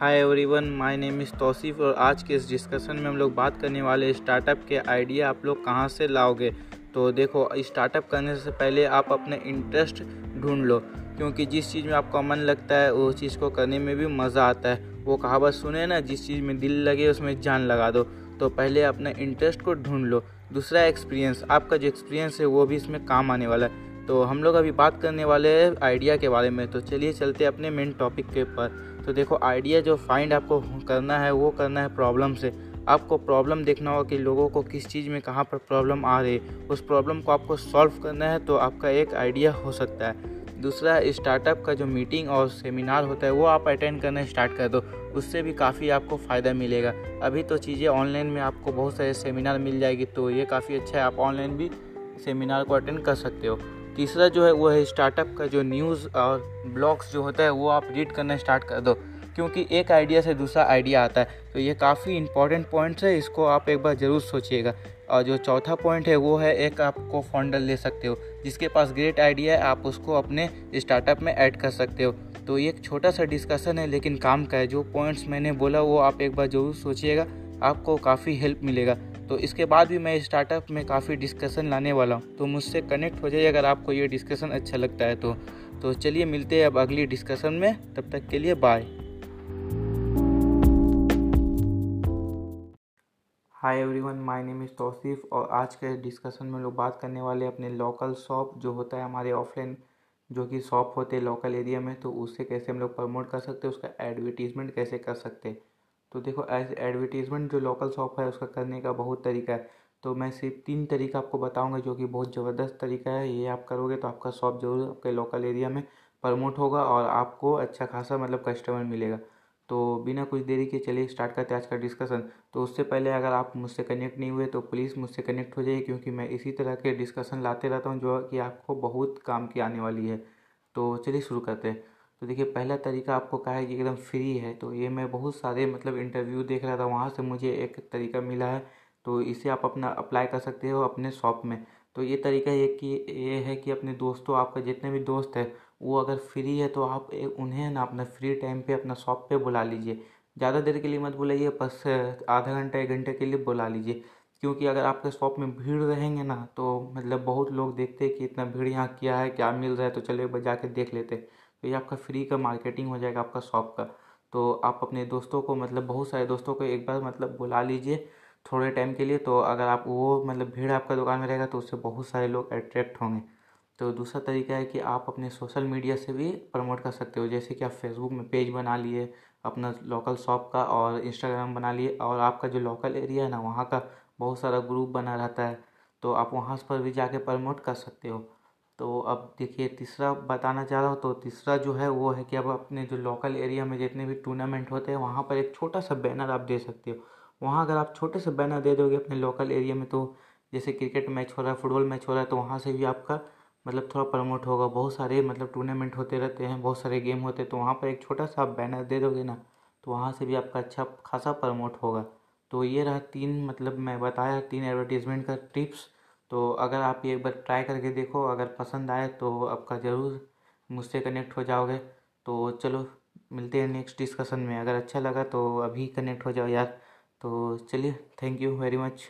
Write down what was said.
Hi everyone my name is Tauseef और आज के इस डिस्कशन में हम लोग बात करने वाले स्टार्टअप के आइडिया आप लोग कहाँ से लाओगे? तो देखो स्टार्टअप करने से पहले आप अपने इंटरेस्ट ढूंढ लो, क्योंकि जिस चीज़ में आपका मन लगता है, उस चीज़ को करने में भी मज़ा आता है। वो कहावत सुने ना, जिस चीज़ में दिल लगे, उसमें जान लगा दो। तो पहले अपने इंटरेस्ट को ढूंढ लो। दूसरा एक्सपीरियंस आपका जो एक्सपीरियंस है, वो भी इसमें काम आने वाला है। तो हम लोग अभी बात करने वाले हैं आइडिया के बारे में। तो चलिए चलते अपने मेन टॉपिक के ऊपर। तो देखो, आइडिया जो फाइंड आपको करना है, वो करना है प्रॉब्लम से। आपको प्रॉब्लम देखना होगा कि लोगों को किस चीज़ में कहाँ पर प्रॉब्लम आ रही है। उस प्रॉब्लम को आपको सॉल्व करना है तो आपका एक आइडिया हो सकता है। दूसरा स्टार्टअप का जो मीटिंग और सेमिनार होता है, वो आप अटेंड करना स्टार्ट कर दो। उससे भी काफ़ी आपको फ़ायदा मिलेगा। अभी तो चीज़ें ऑनलाइन में आपको बहुत सारे सेमिनार मिल जाएगी तो ये काफ़ी अच्छा है। आप ऑनलाइन भी सेमिनार को अटेंड कर सकते हो। तीसरा जो है वो है स्टार्टअप का जो न्यूज़ और ब्लॉग्स जो होता है वो आप रीड करना स्टार्ट कर दो, क्योंकि एक आइडिया से दूसरा आइडिया आता है। तो ये काफ़ी इंपॉर्टेंट पॉइंट्स है, इसको आप एक बार ज़रूर सोचिएगा। और जो चौथा पॉइंट है, वो है एक आपको फाउंडर ले सकते हो। जिसके पास ग्रेट आइडिया है, आप उसको अपने स्टार्टअप में ऐड कर सकते हो। तो ये एक छोटा सा डिस्कशन है, लेकिन काम का है। जो पॉइंट्स मैंने बोला, वो आप एक बार ज़रूर सोचिएगा। आपको काफ़ी हेल्प मिलेगा। तो इसके बाद भी मैं स्टार्टअप में काफ़ी डिस्कशन लाने वाला हूँ। तो मुझसे कनेक्ट हो जाइए अगर आपको ये डिस्कशन अच्छा लगता है तो। तो चलिए मिलते हैं अब अगली डिस्कशन में। तब तक के लिए bye hi everyone my name is Tauseef और आज के डिस्कशन में लोग बात करने वाले अपने लोकल शॉप जो होता है हमारे ऑफलाइन जो कि शॉप होते हैं लोकल एरिया में तो उससे कैसे हम लोग प्रमोट कर सकते हैं, उसका एडवर्टीज़मेंट कैसे कर सकते हैं। तो देखो एडवर्टीज़मेंट जो लोकल शॉप है, उसका करने का बहुत तरीका है। तो मैं सिर्फ़ तीन तरीका आपको बताऊँगा जो कि बहुत ज़बरदस्त तरीका है। ये आप करोगे तो आपका शॉप ज़रूर आपके लोकल एरिया में प्रमोट होगा और आपको अच्छा खासा मतलब कस्टमर मिलेगा। तो बिना कुछ देरी के चलिए स्टार्ट करते हैं आज का डिस्कशन तो उससे पहले अगर आप मुझसे कनेक्ट नहीं हुए तो प्लीज़ मुझसे कनेक्ट हो जाइए, क्योंकि मैं इसी तरह के डिस्कशन लाते रहता हूँ जो कि आपको बहुत काम की आने वाली है। तो चलिए शुरू करते हैं। तो देखिए, पहला तरीका आपको कहा है कि एकदम फ्री है तो ये मैं बहुत सारे मतलब इंटरव्यू देख रहा था, वहाँ से मुझे एक तरीका मिला है तो इसे आप अपना अप्लाई कर सकते हो अपने शॉप में। तो ये तरीका ये कि, ये है कि अपने दोस्तों, आपका जितने भी दोस्त है, वो अगर फ्री है तो आप उन्हें ना अपना फ्री टाइम पे अपना शॉप पे बुला लीजिए। ज़्यादा देर के लिए मत बुलाइए, बस आधा घंटा, एक घंटे के लिए बुला लीजिए, क्योंकि अगर आपके शॉप में भीड़ रहेंगे ना तो मतलब बहुत लोग देखते हैं कि इतना भीड़ यहाँ क्या है, क्या मिल रहा है तो चले एक जाके देख लेते तो ये आपका फ्री का मार्केटिंग हो जाएगा आपका शॉप का तो आप अपने दोस्तों को मतलब बहुत सारे दोस्तों को एक बार मतलब बुला लीजिए थोड़े टाइम के लिए। तो अगर आप वो मतलब भीड़ आपका दुकान में रहेगा तो उससे बहुत सारे लोग अट्रैक्ट होंगे। तो दूसरा तरीका है कि आप अपने सोशल मीडिया से भी प्रमोट कर सकते हो। जैसे कि आप फेसबुक में पेज बना लिए, अपना लोकल शॉप का और इंस्टाग्राम बना लिए और आपका जो लोकल एरिया है ना, वहाँ का बहुत सारा ग्रुप बना रहता है। तो आप वहाँ पर भी जाके प्रमोट कर सकते हो। तो अब देखिए तीसरा बताना चाह रहा हूँ तो तीसरा जो है वो है कि अब अपने जो लोकल एरिया में जितने भी टूर्नामेंट होते हैं, वहाँ पर एक छोटा सा बैनर आप दे सकते हो। वहाँ अगर आप छोटे से बैनर दे दोगे अपने लोकल एरिया में तो जैसे क्रिकेट मैच हो रहा है फुटबॉल मैच हो रहा है तो वहाँ से भी आपका मतलब थोड़ा प्रमोट होगा। बहुत सारे मतलब टूर्नामेंट होते रहते हैं, बहुत सारे गेम होते हैं तो वहाँ पर एक छोटा सा आप बैनर दे दोगे ना तो वहाँ से भी आपका अच्छा खासा प्रमोट होगा। तो ये रहा तीन मतलब मैं बताया तीन एडवर्टीज़मेंट का टिप्स तो अगर आप ये एक बार ट्राई करके देखो, अगर पसंद आए तो आपका ज़रूर मुझसे कनेक्ट हो जाओगे। तो चलो, मिलते हैं नेक्स्ट डिस्कशन में। अगर अच्छा लगा तो अभी कनेक्ट हो जाओ यार। तो चलिए थैंक यू वेरी मच